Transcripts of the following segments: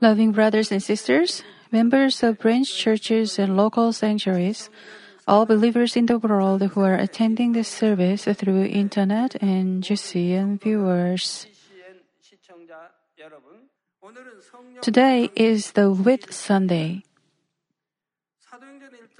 Loving brothers and sisters, members of branch churches and local sanctuaries, all believers in the world who are attending this service through internet and GCN viewers. Today is the Whit Sunday.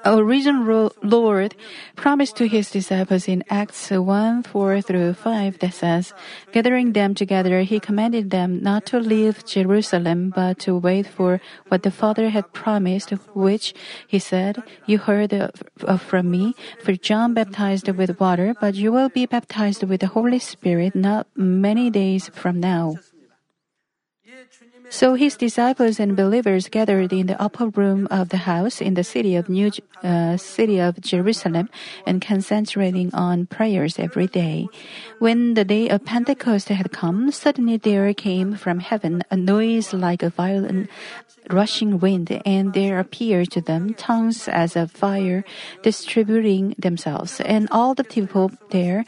Our risen Lord promised to his disciples in Acts 1 4 through 5 that says, Gathering them together, he commanded them not to leave Jerusalem, but to wait for what the Father had promised, which, he said, You heard from me, for John baptized with water, but you will be baptized with the Holy Spirit not many days from now. So his disciples and believers gathered in the upper room of the house in the city of New uh, city of Jerusalem and concentrating on prayers every day. When the day of Pentecost had come, suddenly there came from heaven a noise like a violent rushing wind, and there appeared to them tongues as of fire distributing themselves, and all the people there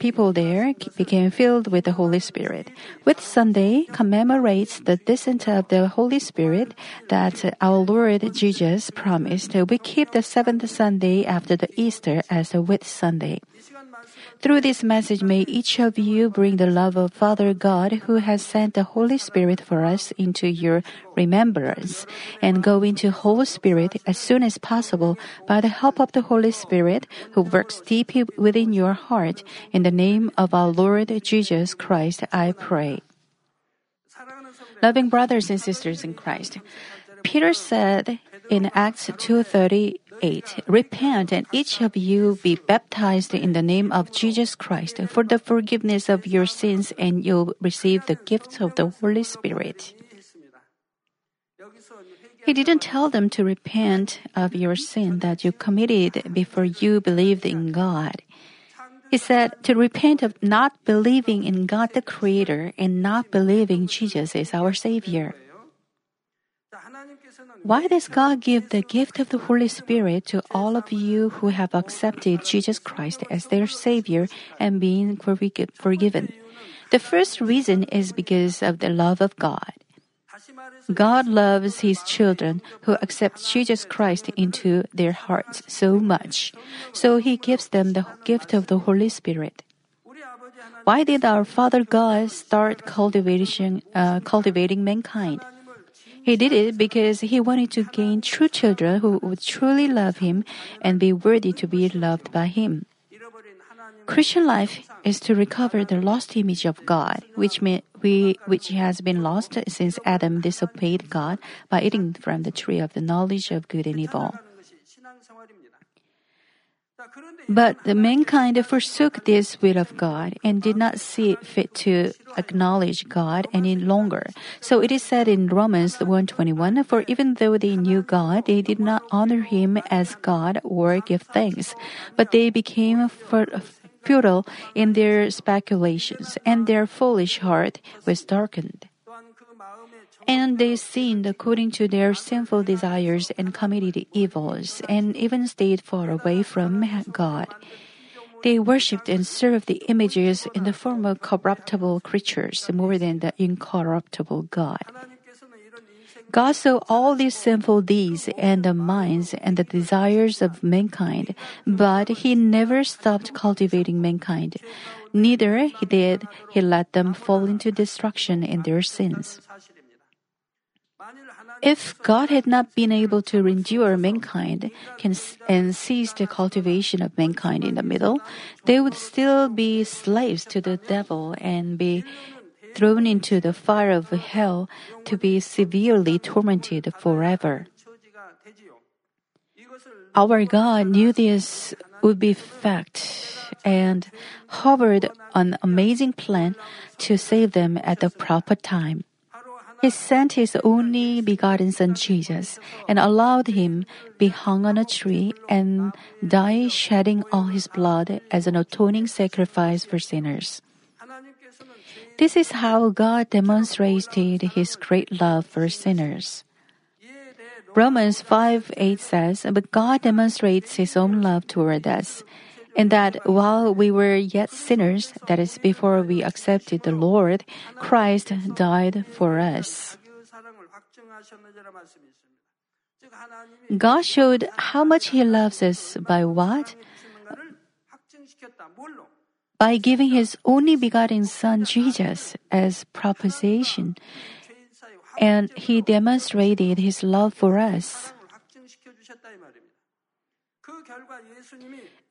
people there became filled with the Holy Spirit. Whit Sunday commemorates the descent of the Holy Spirit that our Lord Jesus promised. We keep the seventh Sunday after the Easter as a Whit Sunday. Through this message, may each of you bring the love of Father God who has sent the Holy Spirit for us into your remembrance and go into Holy Spirit as soon as possible by the help of the Holy Spirit who works deep within your heart. In the name of our Lord Jesus Christ, I pray. Loving brothers and sisters in Christ, Peter said in Acts 2:30 8. Repent and each of you be baptized in the name of Jesus Christ for the forgiveness of your sins and you'll receive the gift of the Holy Spirit. He didn't tell them to repent of your sin that you committed before you believed in God. He said to repent of not believing in God the Creator and not believing Jesus is our Savior. Why does God give the gift of the Holy Spirit to all of you who have accepted Jesus Christ as their Savior and been forgiven? The first reason is because of the love of God. God loves His children who accept Jesus Christ into their hearts so much, so He gives them the gift of the Holy Spirit. Why did our Father God start cultivation, uh, cultivating mankind? He did it because he wanted to gain true children who would truly love him and be worthy to be loved by him. Christian life is to recover the lost image of God, which, may, we, which has been lost since Adam disobeyed God by eating from the tree of the knowledge of good and evil. But the mankind forsook this will of God and did not see it fit to acknowledge God any longer. So it is said in Romans 1:21, for even though they knew God, they did not honor him as God or give thanks, but they became futile in their speculations, and their foolish heart was darkened. And they sinned according to their sinful desires and committed evils, and even stayed far away from God. They worshipped and served the images in the form of corruptible creatures more than the incorruptible God. God saw all these sinful deeds and the minds and the desires of mankind, but He never stopped cultivating mankind. Neither He did He let them fall into destruction in their sins. If God had not been able to endure mankind and cease the cultivation of mankind in the middle, they would still be slaves to the devil and be thrown into the fire of hell to be severely tormented forever. Our God knew this would be fact and hovered an amazing plan to save them at the proper time. He sent his only begotten son Jesus and allowed him be hung on a tree and die shedding all his blood as an atoning sacrifice for sinners. This is how God demonstrated his great love for sinners. Romans 5 8 says, But God demonstrates his own love toward us and that while we were yet sinners, that is, before we accepted the Lord, Christ died for us. God showed how much He loves us by what? By giving His only begotten Son Jesus as propitiation, and He demonstrated His love for us.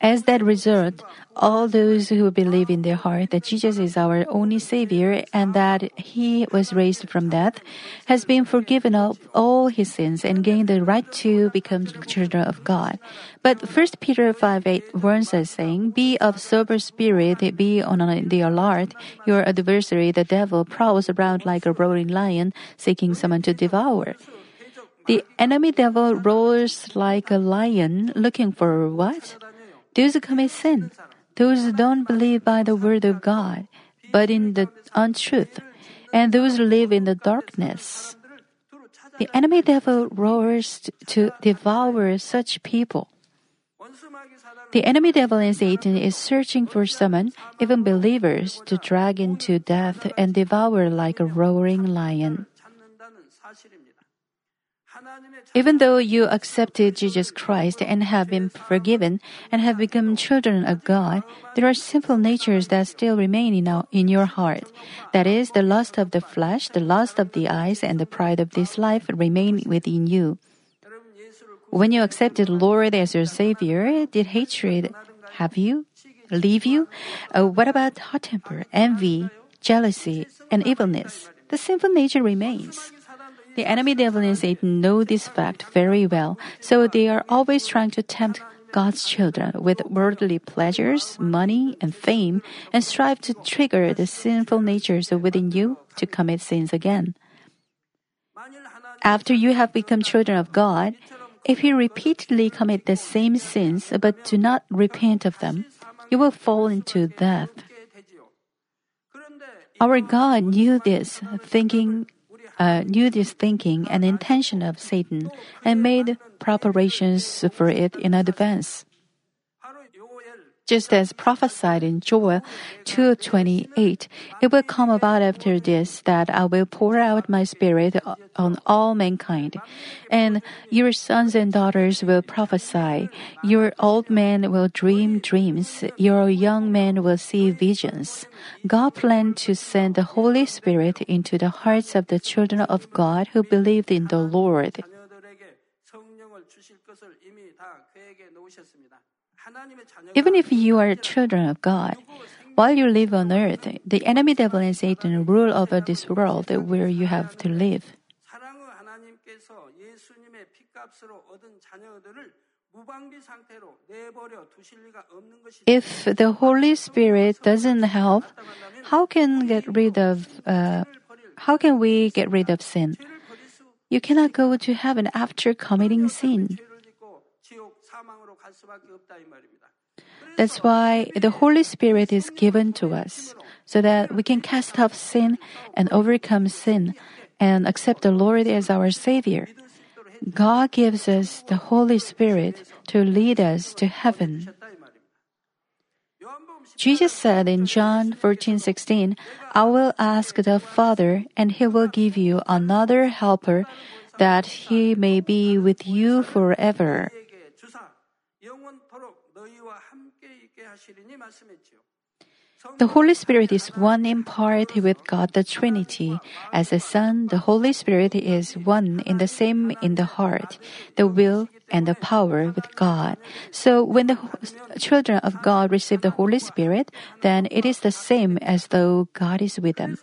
As that result, all those who believe in their heart that Jesus is our only Savior and that He was raised from death has been forgiven of all his sins and gained the right to become children of God. But 1 Peter 5 8 warns us saying, Be of sober spirit, be on the alert. Your adversary, the devil, prowls around like a roaring lion, seeking someone to devour. The enemy devil roars like a lion looking for what? Those who commit sin, those who don't believe by the word of God, but in the untruth, and those who live in the darkness. The enemy devil roars to devour such people. The enemy devil and Satan is searching for someone, even believers, to drag into death and devour like a roaring lion. Even though you accepted Jesus Christ and have been forgiven and have become children of God, there are sinful natures that still remain in, our, in your heart. That is, the lust of the flesh, the lust of the eyes, and the pride of this life remain within you. When you accepted Lord as your Savior, did hatred have you? Leave you? Uh, what about hot temper, envy, jealousy, and evilness? The sinful nature remains. The enemy devil know this fact very well, so they are always trying to tempt God's children with worldly pleasures, money, and fame, and strive to trigger the sinful natures within you to commit sins again. After you have become children of God, if you repeatedly commit the same sins but do not repent of them, you will fall into death. Our God knew this, thinking uh, knew this thinking and intention of Satan, and made preparations for it in advance just as prophesied in Joel 2:28. It will come about after this that I will pour out my spirit on all mankind, and your sons and daughters will prophesy. Your old men will dream dreams. Your young men will see visions. God planned to send the Holy Spirit into the hearts of the children of God who believed in the Lord. Even if you are children of God, while you live on earth, the enemy devil and Satan rule over this world where you have to live. If the Holy Spirit doesn't help, how can get rid of uh, how can we get rid of sin? You cannot go to heaven after committing sin. That's why the Holy Spirit is given to us, so that we can cast off sin and overcome sin and accept the Lord as our Savior. God gives us the Holy Spirit to lead us to heaven. Jesus said in John 14:16, "I will ask the Father, and he will give you another helper that he may be with you forever." The Holy Spirit is one in part with God the Trinity. As the Son, the Holy Spirit is one in the same in the heart, the will, and the power with God. So when the children of God receive the Holy Spirit, then it is the same as though God is with them.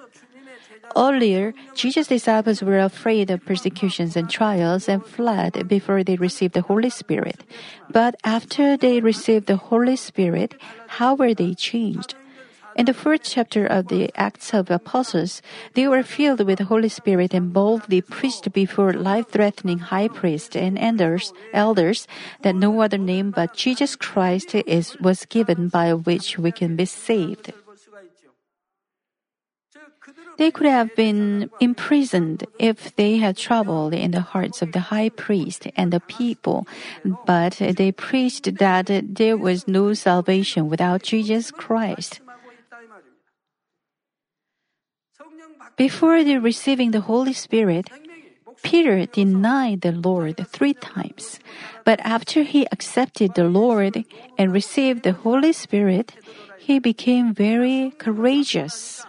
Earlier, Jesus' disciples were afraid of persecutions and trials and fled before they received the Holy Spirit. But after they received the Holy Spirit, how were they changed? In the fourth chapter of the Acts of Apostles, they were filled with the Holy Spirit and boldly preached before life-threatening high priests and elders, elders that no other name but Jesus Christ is was given by which we can be saved. They could have been imprisoned if they had trouble in the hearts of the high priest and the people, but they preached that there was no salvation without Jesus Christ. Before receiving the Holy Spirit, Peter denied the Lord three times. But after he accepted the Lord and received the Holy Spirit, he became very courageous.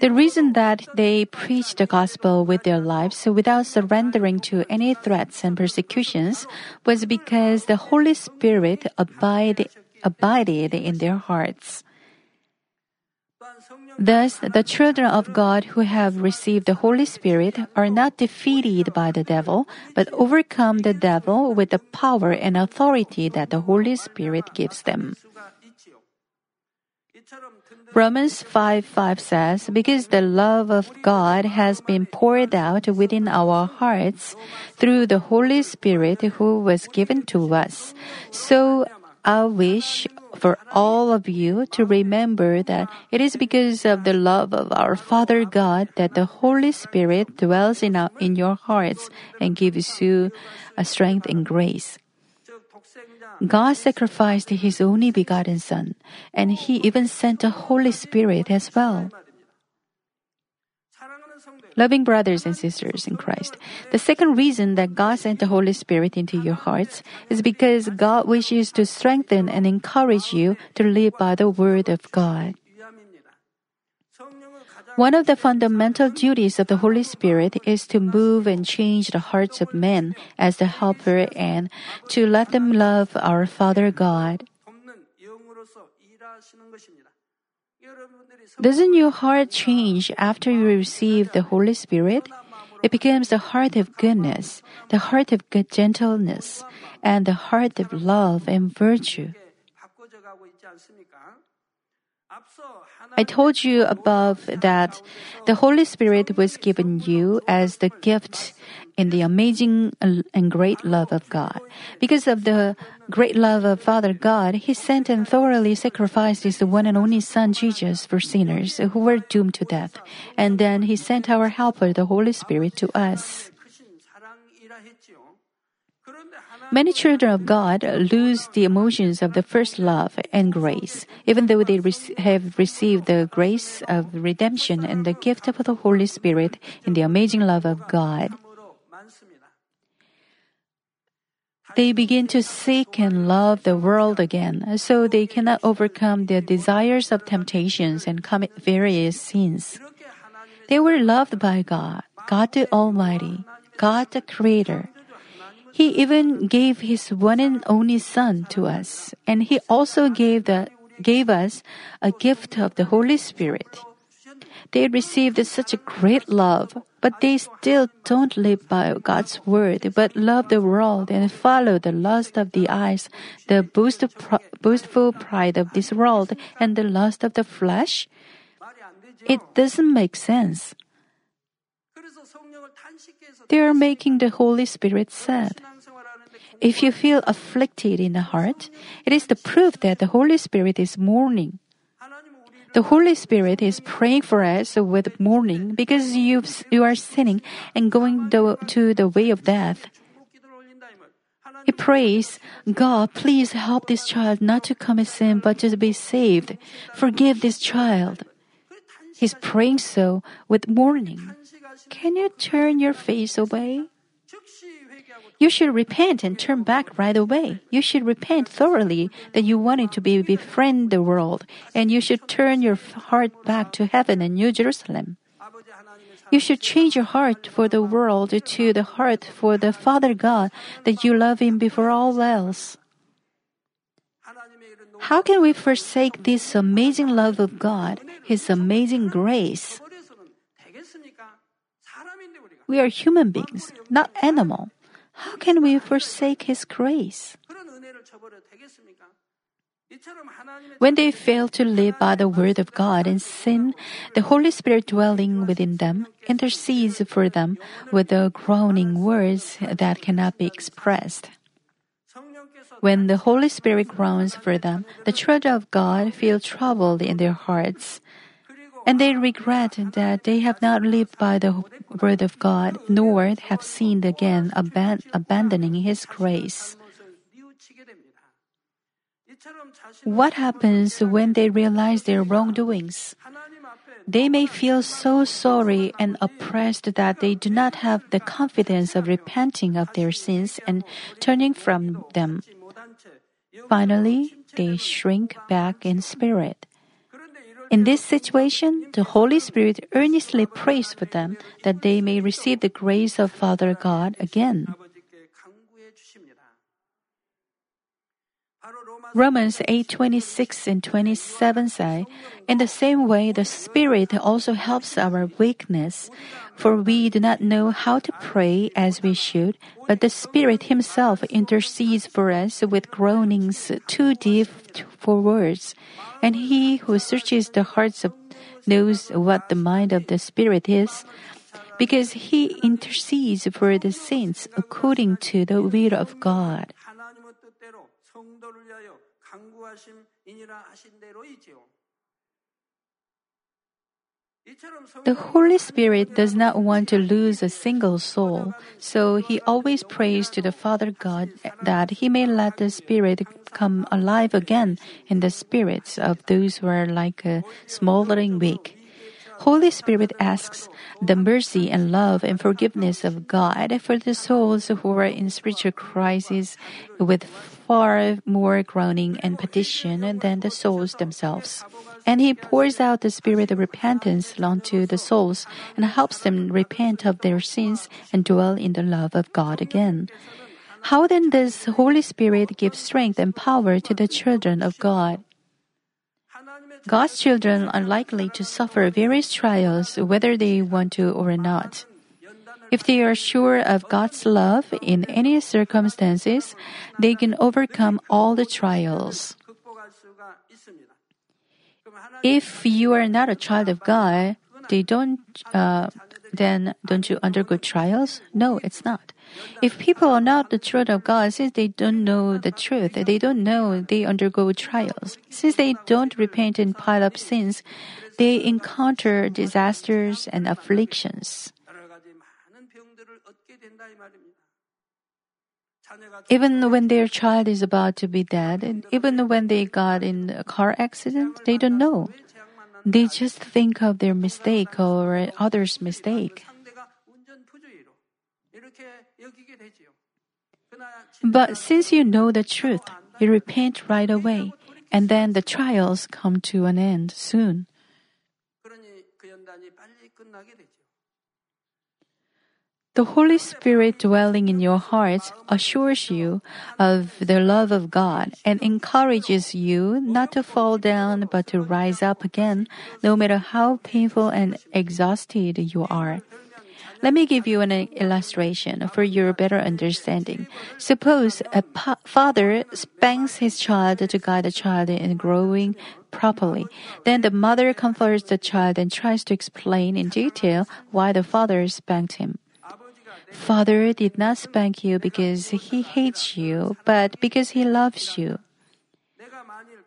The reason that they preached the gospel with their lives without surrendering to any threats and persecutions was because the Holy Spirit abide, abided in their hearts. Thus, the children of God who have received the Holy Spirit are not defeated by the devil, but overcome the devil with the power and authority that the Holy Spirit gives them. Romans 5 5 says, Because the love of God has been poured out within our hearts through the Holy Spirit who was given to us. So I wish for all of you to remember that it is because of the love of our Father God that the Holy Spirit dwells in, our, in your hearts and gives you a strength and grace. God sacrificed His only begotten Son, and He even sent the Holy Spirit as well. Loving brothers and sisters in Christ, the second reason that God sent the Holy Spirit into your hearts is because God wishes to strengthen and encourage you to live by the Word of God. One of the fundamental duties of the Holy Spirit is to move and change the hearts of men as the helper and to let them love our Father God. Doesn't your heart change after you receive the Holy Spirit? It becomes the heart of goodness, the heart of gentleness, and the heart of love and virtue. I told you above that the Holy Spirit was given you as the gift in the amazing and great love of God. Because of the great love of Father God, He sent and thoroughly sacrificed His one and only Son Jesus for sinners who were doomed to death. And then He sent our Helper, the Holy Spirit, to us. Many children of God lose the emotions of the first love and grace, even though they re- have received the grace of redemption and the gift of the Holy Spirit in the amazing love of God. They begin to seek and love the world again, so they cannot overcome their desires of temptations and commit various sins. They were loved by God, God the Almighty, God the Creator, he even gave his one and only Son to us, and he also gave, the, gave us a gift of the Holy Spirit. They received such a great love, but they still don't live by God's word, but love the world and follow the lust of the eyes, the boastful pride of this world, and the lust of the flesh. It doesn't make sense. They are making the Holy Spirit sad if you feel afflicted in the heart, it is the proof that the Holy Spirit is mourning. The Holy Spirit is praying for us with mourning because you you are sinning and going the, to the way of death. He prays, God, please help this child not to commit sin but to be saved. Forgive this child. He's praying so with mourning. Can you turn your face away? You should repent and turn back right away. You should repent thoroughly that you wanted to be befriend the world, and you should turn your heart back to heaven and New Jerusalem. You should change your heart for the world to the heart for the Father God that you love Him before all else. How can we forsake this amazing love of God, His amazing grace? We are human beings, not animal. How can we forsake His grace? When they fail to live by the word of God and sin, the Holy Spirit dwelling within them intercedes for them with the groaning words that cannot be expressed. When the Holy Spirit groans for them, the children of God feel troubled in their hearts and they regret that they have not lived by the word of God, nor have sinned again, aban- abandoning His grace. What happens when they realize their wrongdoings? They may feel so sorry and oppressed that they do not have the confidence of repenting of their sins and turning from them. Finally, they shrink back in spirit. In this situation, the Holy Spirit earnestly prays for them that they may receive the grace of Father God again. Romans 8:26 and 27 say, "In the same way the Spirit also helps our weakness, for we do not know how to pray as we should, but the Spirit himself intercedes for us with groanings too deep for words. And he who searches the hearts of knows what the mind of the Spirit is, because he intercedes for the saints according to the will of God." The Holy Spirit does not want to lose a single soul, so he always prays to the Father God that he may let the Spirit come alive again in the spirits of those who are like a smoldering wick. Holy Spirit asks the mercy and love and forgiveness of God for the souls who are in spiritual crisis with far more groaning and petition than the souls themselves. And He pours out the spirit of repentance onto the souls and helps them repent of their sins and dwell in the love of God again. How then does Holy Spirit give strength and power to the children of God? God's children are likely to suffer various trials whether they want to or not. If they are sure of God's love in any circumstances, they can overcome all the trials. If you are not a child of God, they don't, uh, then don't you undergo trials? No, it's not. If people are not the children of God, since they don't know the truth, they don't know they undergo trials. Since they don't repent and pile up sins, they encounter disasters and afflictions. Even when their child is about to be dead, and even when they got in a car accident, they don't know. They just think of their mistake or others' mistake. But since you know the truth, you repent right away, and then the trials come to an end soon. The Holy Spirit dwelling in your hearts assures you of the love of God and encourages you not to fall down but to rise up again, no matter how painful and exhausted you are. Let me give you an illustration for your better understanding. Suppose a pa- father spanks his child to guide the child in growing properly. Then the mother comforts the child and tries to explain in detail why the father spanked him. Father did not spank you because he hates you, but because he loves you.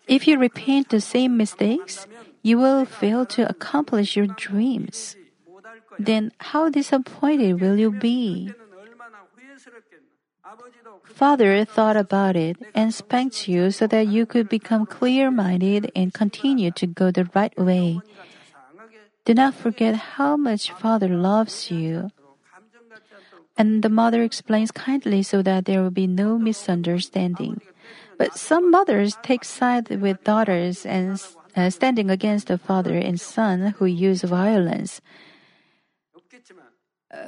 If you repeat the same mistakes, you will fail to accomplish your dreams. Then how disappointed will you be? Father thought about it and spanked you so that you could become clear minded and continue to go the right way. Do not forget how much Father loves you. And the mother explains kindly so that there will be no misunderstanding. But some mothers take side with daughters and uh, standing against the father and son who use violence.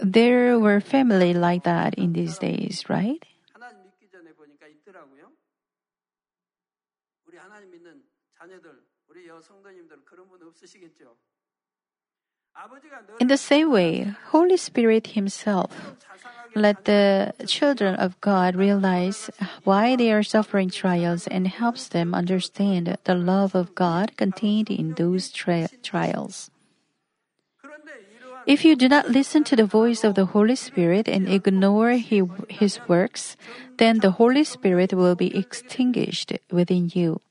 There were family like that in these days, right? In the same way, Holy Spirit Himself let the children of God realize why they are suffering trials and helps them understand the love of God contained in those tri- trials. If you do not listen to the voice of the Holy Spirit and ignore His works, then the Holy Spirit will be extinguished within you.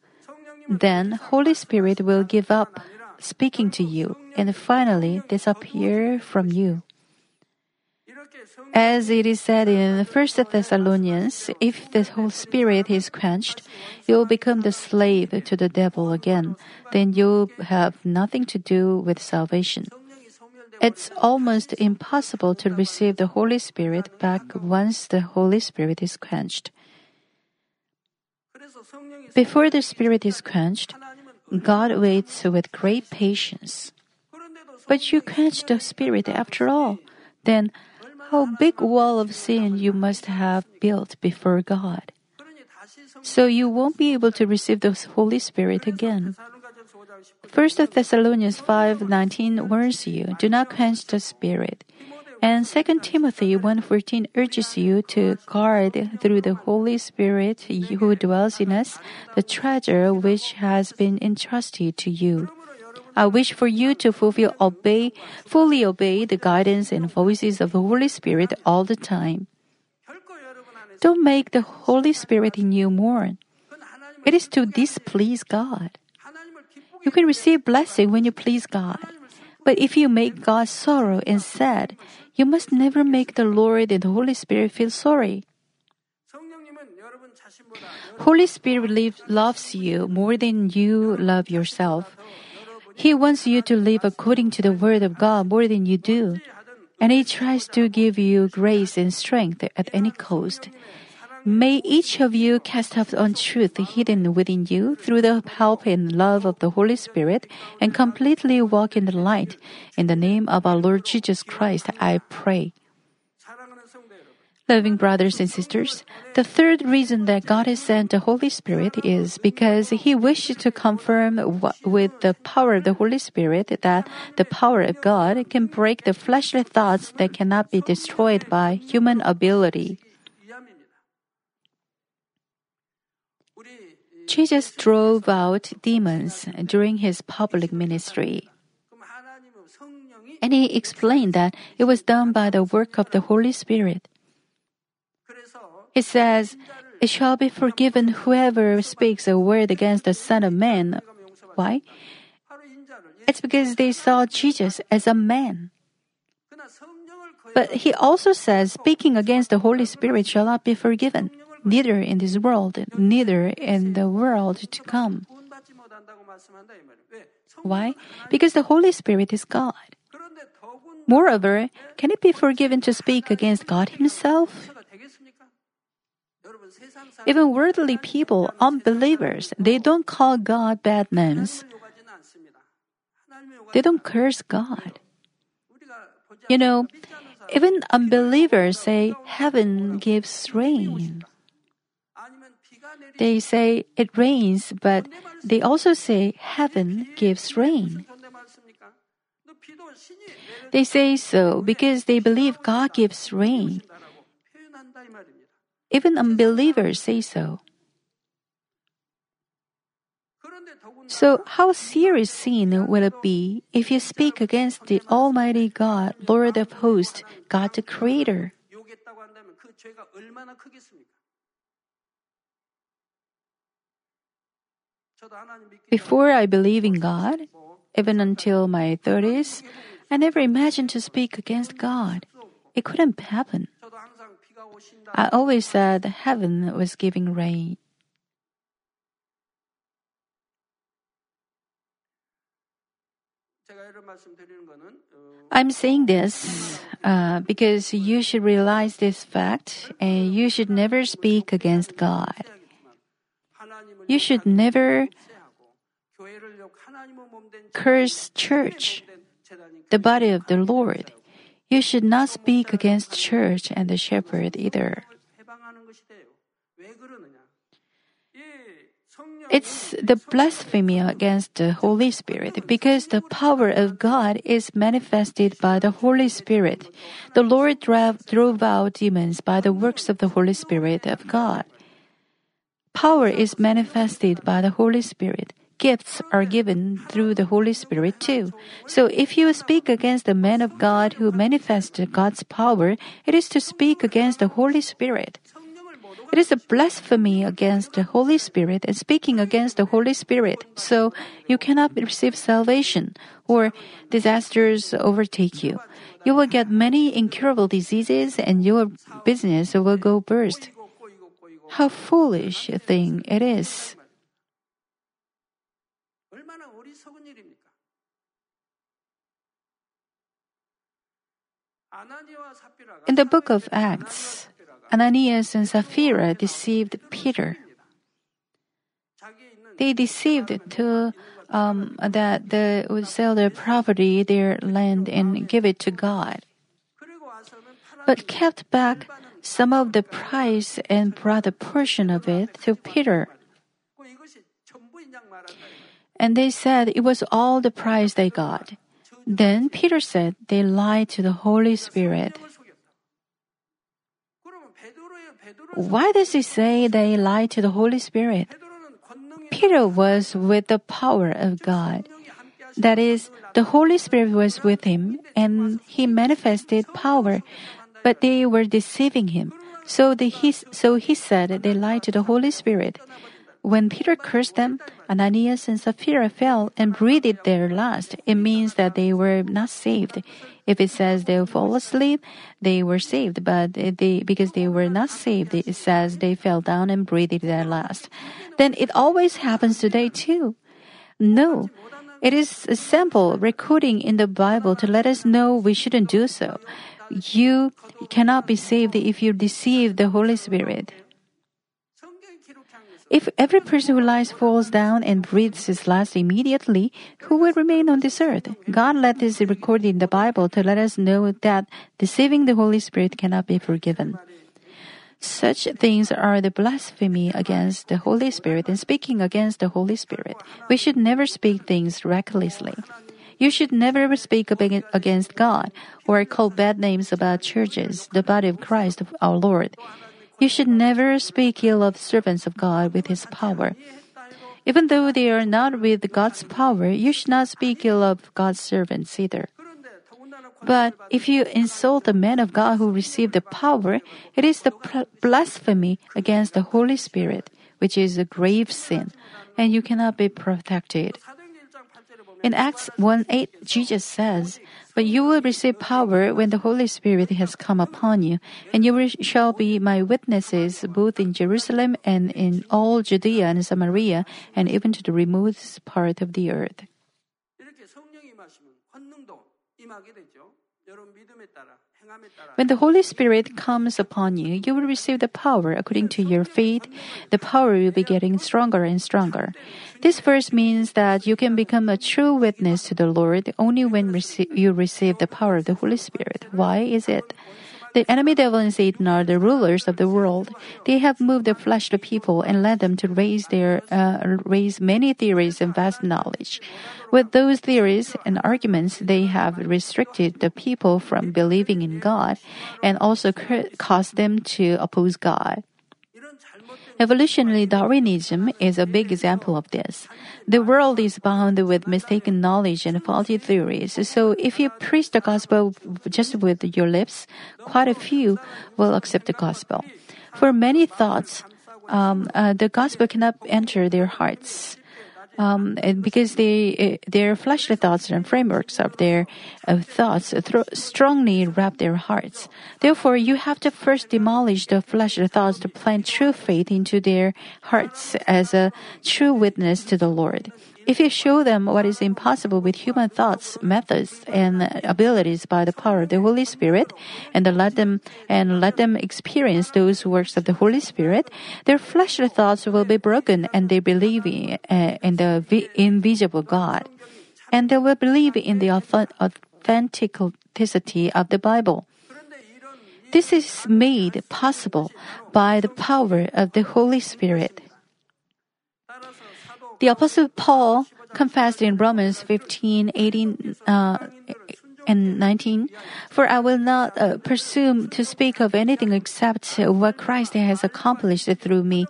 Then Holy Spirit will give up speaking to you and finally disappear from you. As it is said in 1 Thessalonians, if the Holy Spirit is quenched, you'll become the slave to the devil again. Then you'll have nothing to do with salvation. It's almost impossible to receive the Holy Spirit back once the Holy Spirit is quenched. Before the Spirit is quenched, God waits with great patience. But you quench the Spirit after all. Then, how big wall of sin you must have built before God. So you won't be able to receive the Holy Spirit again. 1 Thessalonians 5:19 warns you, do not quench the spirit. And 2 Timothy 1:14 urges you to guard through the Holy Spirit who dwells in us the treasure which has been entrusted to you. I wish for you to fulfill obey fully obey the guidance and voices of the Holy Spirit all the time. Don't make the Holy Spirit in you mourn. It is to displease God. You can receive blessing when you please God. But if you make God sorrow and sad, you must never make the Lord and the Holy Spirit feel sorry. Holy Spirit loves you more than you love yourself. He wants you to live according to the Word of God more than you do. And He tries to give you grace and strength at any cost. May each of you cast off untruth hidden within you through the help and love of the Holy Spirit and completely walk in the light. In the name of our Lord Jesus Christ, I pray. Loving brothers and sisters, the third reason that God has sent the Holy Spirit is because He wishes to confirm with the power of the Holy Spirit that the power of God can break the fleshly thoughts that cannot be destroyed by human ability. Jesus drove out demons during his public ministry. And he explained that it was done by the work of the Holy Spirit. He says, It shall be forgiven whoever speaks a word against the Son of Man. Why? It's because they saw Jesus as a man. But he also says, speaking against the Holy Spirit shall not be forgiven neither in this world, neither in the world to come. Why? Because the Holy Spirit is God. Moreover, can it be forgiven to speak against God Himself? Even worldly people, unbelievers, they don't call God bad names. They don't curse God. You know, even unbelievers say heaven gives rain. They say it rains, but they also say heaven gives rain. They say so because they believe God gives rain. Even unbelievers say so. So, how serious sin will it be if you speak against the Almighty God, Lord of hosts, God the Creator? Before I believe in God, even until my 30s, I never imagined to speak against God. It couldn't happen. I always said heaven was giving rain. I'm saying this uh, because you should realize this fact and you should never speak against God. You should never curse church, the body of the Lord. You should not speak against church and the shepherd either. It's the blasphemy against the Holy Spirit because the power of God is manifested by the Holy Spirit. The Lord drove out demons by the works of the Holy Spirit of God. Power is manifested by the Holy Spirit. Gifts are given through the Holy Spirit too. So if you speak against the man of God who manifests God's power, it is to speak against the Holy Spirit. It is a blasphemy against the Holy Spirit and speaking against the Holy Spirit. So you cannot receive salvation or disasters overtake you. You will get many incurable diseases and your business will go burst. How foolish a thing it is. In the book of Acts, Ananias and Sapphira deceived Peter. They deceived to um, that they would sell their property, their land, and give it to God, but kept back some of the price and brought a portion of it to Peter. And they said it was all the price they got. Then Peter said they lied to the Holy Spirit. Why does he say they lied to the Holy Spirit? Peter was with the power of God. That is, the Holy Spirit was with him and he manifested power but they were deceiving him. So, the, he, so he said they lied to the Holy Spirit. When Peter cursed them, Ananias and Sapphira fell and breathed their last. It means that they were not saved. If it says they fall asleep, they were saved, but they, because they were not saved, it says they fell down and breathed their last. Then it always happens today too. No. It is a sample recording in the Bible to let us know we shouldn't do so you cannot be saved if you deceive the Holy Spirit. If every person who lies falls down and breathes his last immediately, who will remain on this earth? God let this recorded in the Bible to let us know that deceiving the Holy Spirit cannot be forgiven. Such things are the blasphemy against the Holy Spirit and speaking against the Holy Spirit. We should never speak things recklessly. You should never speak against God or call bad names about churches, the body of Christ of our Lord. You should never speak ill of servants of God with his power. Even though they are not with God's power, you should not speak ill of God's servants either. But if you insult the man of God who received the power, it is the blasphemy against the Holy Spirit, which is a grave sin, and you cannot be protected. In Acts 1 8, Jesus says, But you will receive power when the Holy Spirit has come upon you, and you will- shall be my witnesses both in Jerusalem and in all Judea and Samaria, and even to the remotest part of the earth. 이렇게 성령이 임하시면 권능도 임하게 되죠. 여러분 믿음에 따라 행함에 따라 when the Holy Spirit comes upon you, you will receive the power according to your faith. The power will be getting stronger and stronger. This verse means that you can become a true witness to the Lord only when you receive the power of the Holy Spirit. Why is it? The enemy devil and Satan are the rulers of the world. They have moved the flesh to people and led them to raise their uh, raise many theories and vast knowledge. With those theories and arguments, they have restricted the people from believing in God and also caused them to oppose God. Evolutionary Darwinism is a big example of this. The world is bound with mistaken knowledge and faulty theories, so if you preach the gospel just with your lips, quite a few will accept the gospel. For many thoughts, um, uh, the gospel cannot enter their hearts. Um, because they, uh, their fleshly thoughts and frameworks of their uh, thoughts strongly wrap their hearts. Therefore, you have to first demolish the fleshly thoughts to plant true faith into their hearts as a true witness to the Lord. If you show them what is impossible with human thoughts, methods, and abilities by the power of the Holy Spirit, and let them and let them experience those works of the Holy Spirit, their fleshly thoughts will be broken, and they believe in, uh, in the vi- invisible God, and they will believe in the authenticity of the Bible. This is made possible by the power of the Holy Spirit. The Apostle Paul confessed in Romans 15, 18, uh, and 19 For I will not uh, presume to speak of anything except what Christ has accomplished through me,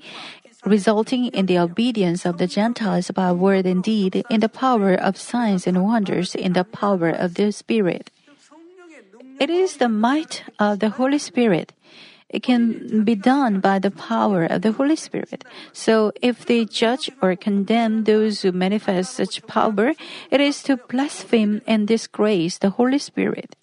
resulting in the obedience of the Gentiles by word and deed, in the power of signs and wonders, in the power of the Spirit. It is the might of the Holy Spirit it can be done by the power of the Holy Spirit. So if they judge or condemn those who manifest such power, it is to blaspheme and disgrace the Holy Spirit.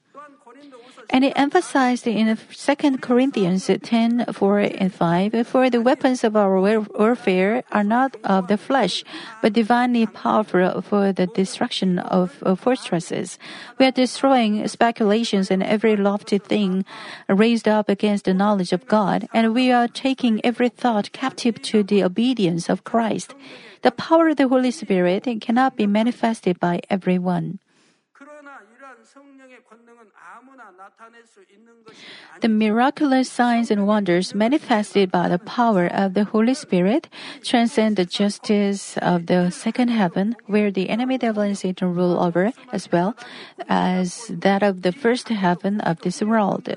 And it emphasized in 2 Corinthians 10 4 and 5 For the weapons of our warfare are not of the flesh, but divinely powerful for the destruction of fortresses. We are destroying speculations and every lofty thing raised up against the knowledge of God, and we are taking every thought captive to the obedience of Christ. The power of the Holy Spirit cannot be manifested by everyone. The miraculous signs and wonders manifested by the power of the Holy Spirit transcend the justice of the second heaven, where the enemy devil and Satan rule over, as well as that of the first heaven of this world.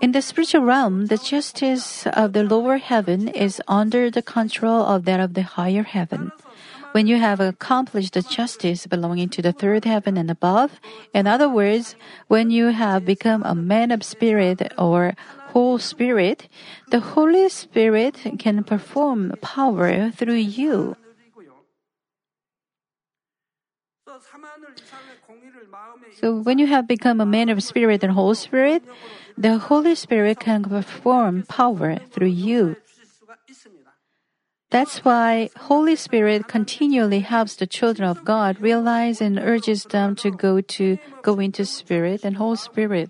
In the spiritual realm, the justice of the lower heaven is under the control of that of the higher heaven. When you have accomplished the justice belonging to the third heaven and above, in other words, when you have become a man of spirit or whole spirit, the Holy Spirit can perform power through you. So, when you have become a man of spirit and whole spirit, the Holy Spirit can perform power through you. That's why Holy Spirit continually helps the children of God realize and urges them to go to go into spirit and Holy spirit.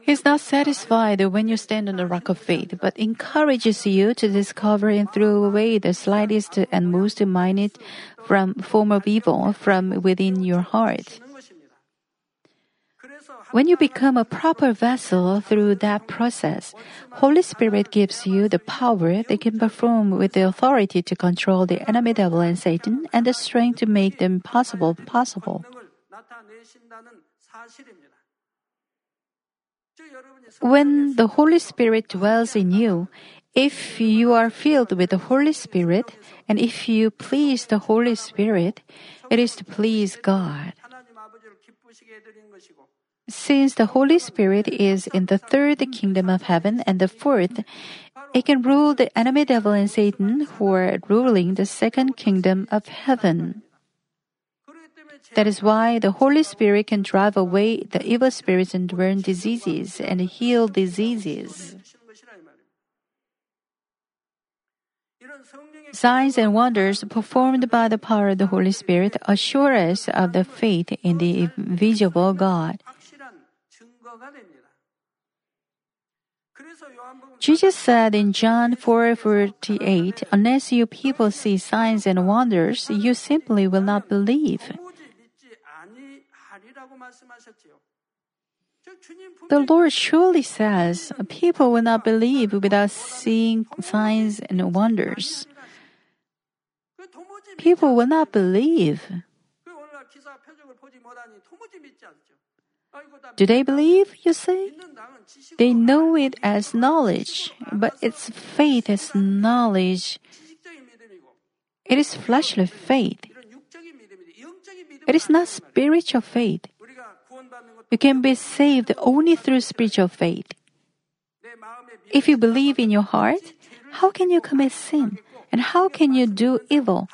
He's not satisfied when you stand on the rock of faith, but encourages you to discover and throw away the slightest and most minute from form of evil from within your heart. When you become a proper vessel through that process, Holy Spirit gives you the power that can perform with the authority to control the enemy devil and Satan and the strength to make the impossible possible. When the Holy Spirit dwells in you, if you are filled with the Holy Spirit and if you please the Holy Spirit, it is to please God. Since the Holy Spirit is in the third kingdom of heaven and the fourth, it can rule the enemy devil and Satan who are ruling the second kingdom of heaven. That is why the Holy Spirit can drive away the evil spirits and burn diseases and heal diseases. Signs and wonders performed by the power of the Holy Spirit assure us of the faith in the invisible God. Jesus said in John 4:48, "Unless you people see signs and wonders, you simply will not believe." The Lord surely says, "People will not believe without seeing signs and wonders." People will not believe. Do they believe, you say? They know it as knowledge, but its faith is knowledge. It is fleshly faith. It is not spiritual faith. You can be saved only through spiritual faith. If you believe in your heart, how can you commit sin? And how can you do evil?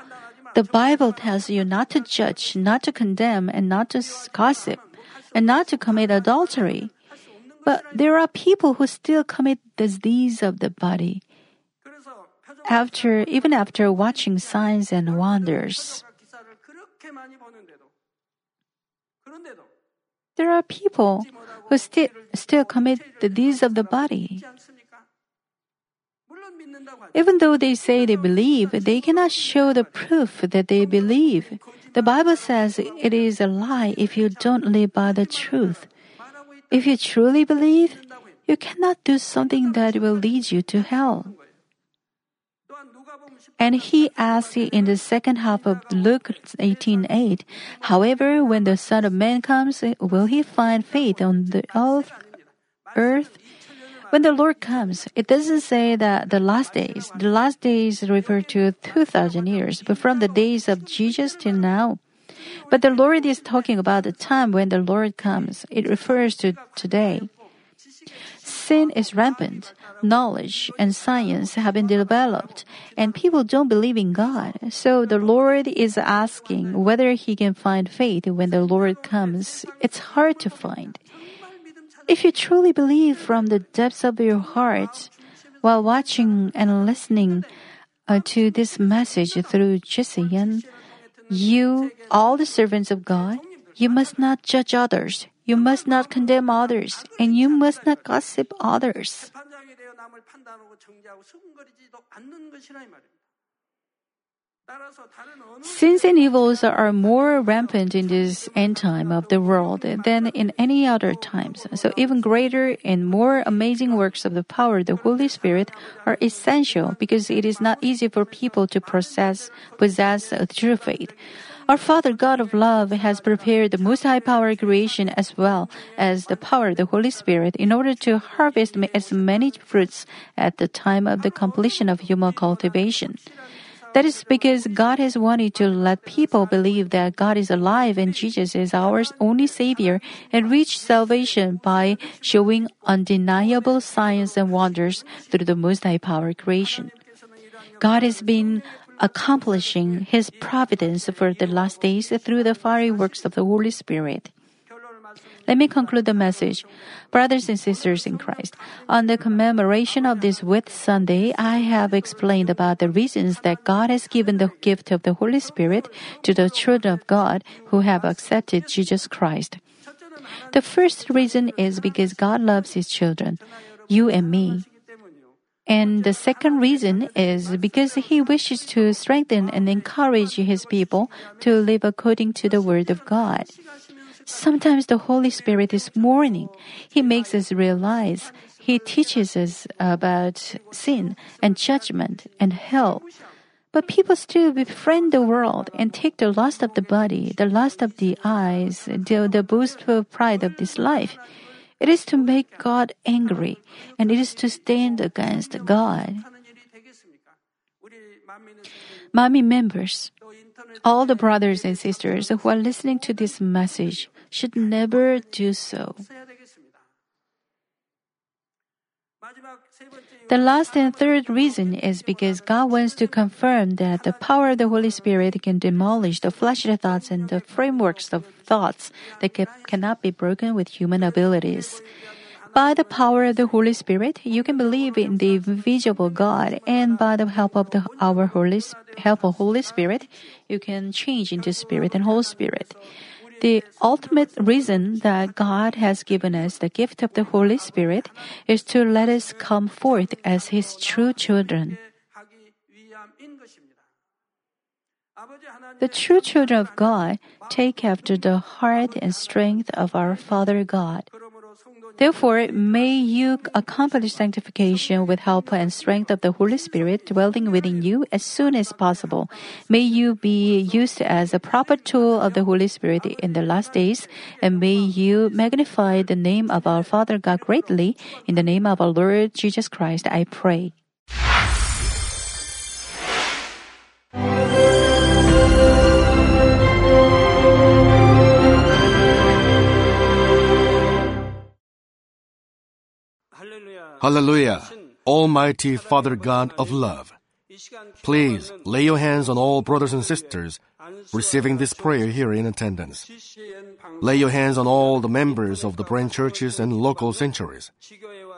The Bible tells you not to judge, not to condemn, and not to gossip and not to commit adultery. But there are people who still commit disease of the body after even after watching signs and wonders. There are people who sti- still commit the deeds of the body. Even though they say they believe, they cannot show the proof that they believe. The Bible says it is a lie if you don't live by the truth. If you truly believe, you cannot do something that will lead you to hell. And he asked in the second half of Luke 18:8, however, when the Son of Man comes, will he find faith on the earth? When the Lord comes, it doesn't say that the last days. The last days refer to 2,000 years, but from the days of Jesus till now. But the Lord is talking about the time when the Lord comes. It refers to today. Sin is rampant. Knowledge and science have been developed, and people don't believe in God. So the Lord is asking whether He can find faith when the Lord comes. It's hard to find. If you truly believe from the depths of your heart, while watching and listening uh, to this message through GCN, you, all the servants of God, you must not judge others. You must not condemn others, and you must not gossip others. Sins and evils are more rampant in this end time of the world than in any other times. So even greater and more amazing works of the power of the Holy Spirit are essential because it is not easy for people to possess, possess a true faith. Our Father God of love has prepared the most high power creation as well as the power of the Holy Spirit in order to harvest as many fruits at the time of the completion of human cultivation. That is because God has wanted to let people believe that God is alive and Jesus is our only Savior and reach salvation by showing undeniable signs and wonders through the Most High Power creation. God has been accomplishing His providence for the last days through the fiery works of the Holy Spirit. Let me conclude the message. Brothers and sisters in Christ, on the commemoration of this Whit Sunday, I have explained about the reasons that God has given the gift of the Holy Spirit to the children of God who have accepted Jesus Christ. The first reason is because God loves His children, you and me. And the second reason is because He wishes to strengthen and encourage His people to live according to the Word of God. Sometimes the Holy Spirit is mourning. He makes us realize. He teaches us about sin and judgment and hell. But people still befriend the world and take the lust of the body, the lust of the eyes, the, the boastful pride of this life. It is to make God angry, and it is to stand against God. Manmin members, all the brothers and sisters who are listening to this message, should never do so. The last and third reason is because God wants to confirm that the power of the Holy Spirit can demolish the fleshly thoughts and the frameworks of thoughts that cannot be broken with human abilities. By the power of the Holy Spirit, you can believe in the invisible God, and by the help of the, our Holy help of Holy Spirit, you can change into Spirit and Whole Spirit. The ultimate reason that God has given us the gift of the Holy Spirit is to let us come forth as His true children. The true children of God take after the heart and strength of our Father God. Therefore, may you accomplish sanctification with help and strength of the Holy Spirit dwelling within you as soon as possible. May you be used as a proper tool of the Holy Spirit in the last days, and may you magnify the name of our Father God greatly. In the name of our Lord Jesus Christ, I pray. Hallelujah. Almighty Father God of love, please lay your hands on all brothers and sisters receiving this prayer here in attendance. Lay your hands on all the members of the branch churches and local centuries,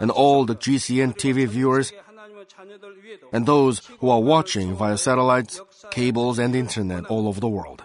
and all the GCN TV viewers, and those who are watching via satellites, cables, and internet all over the world.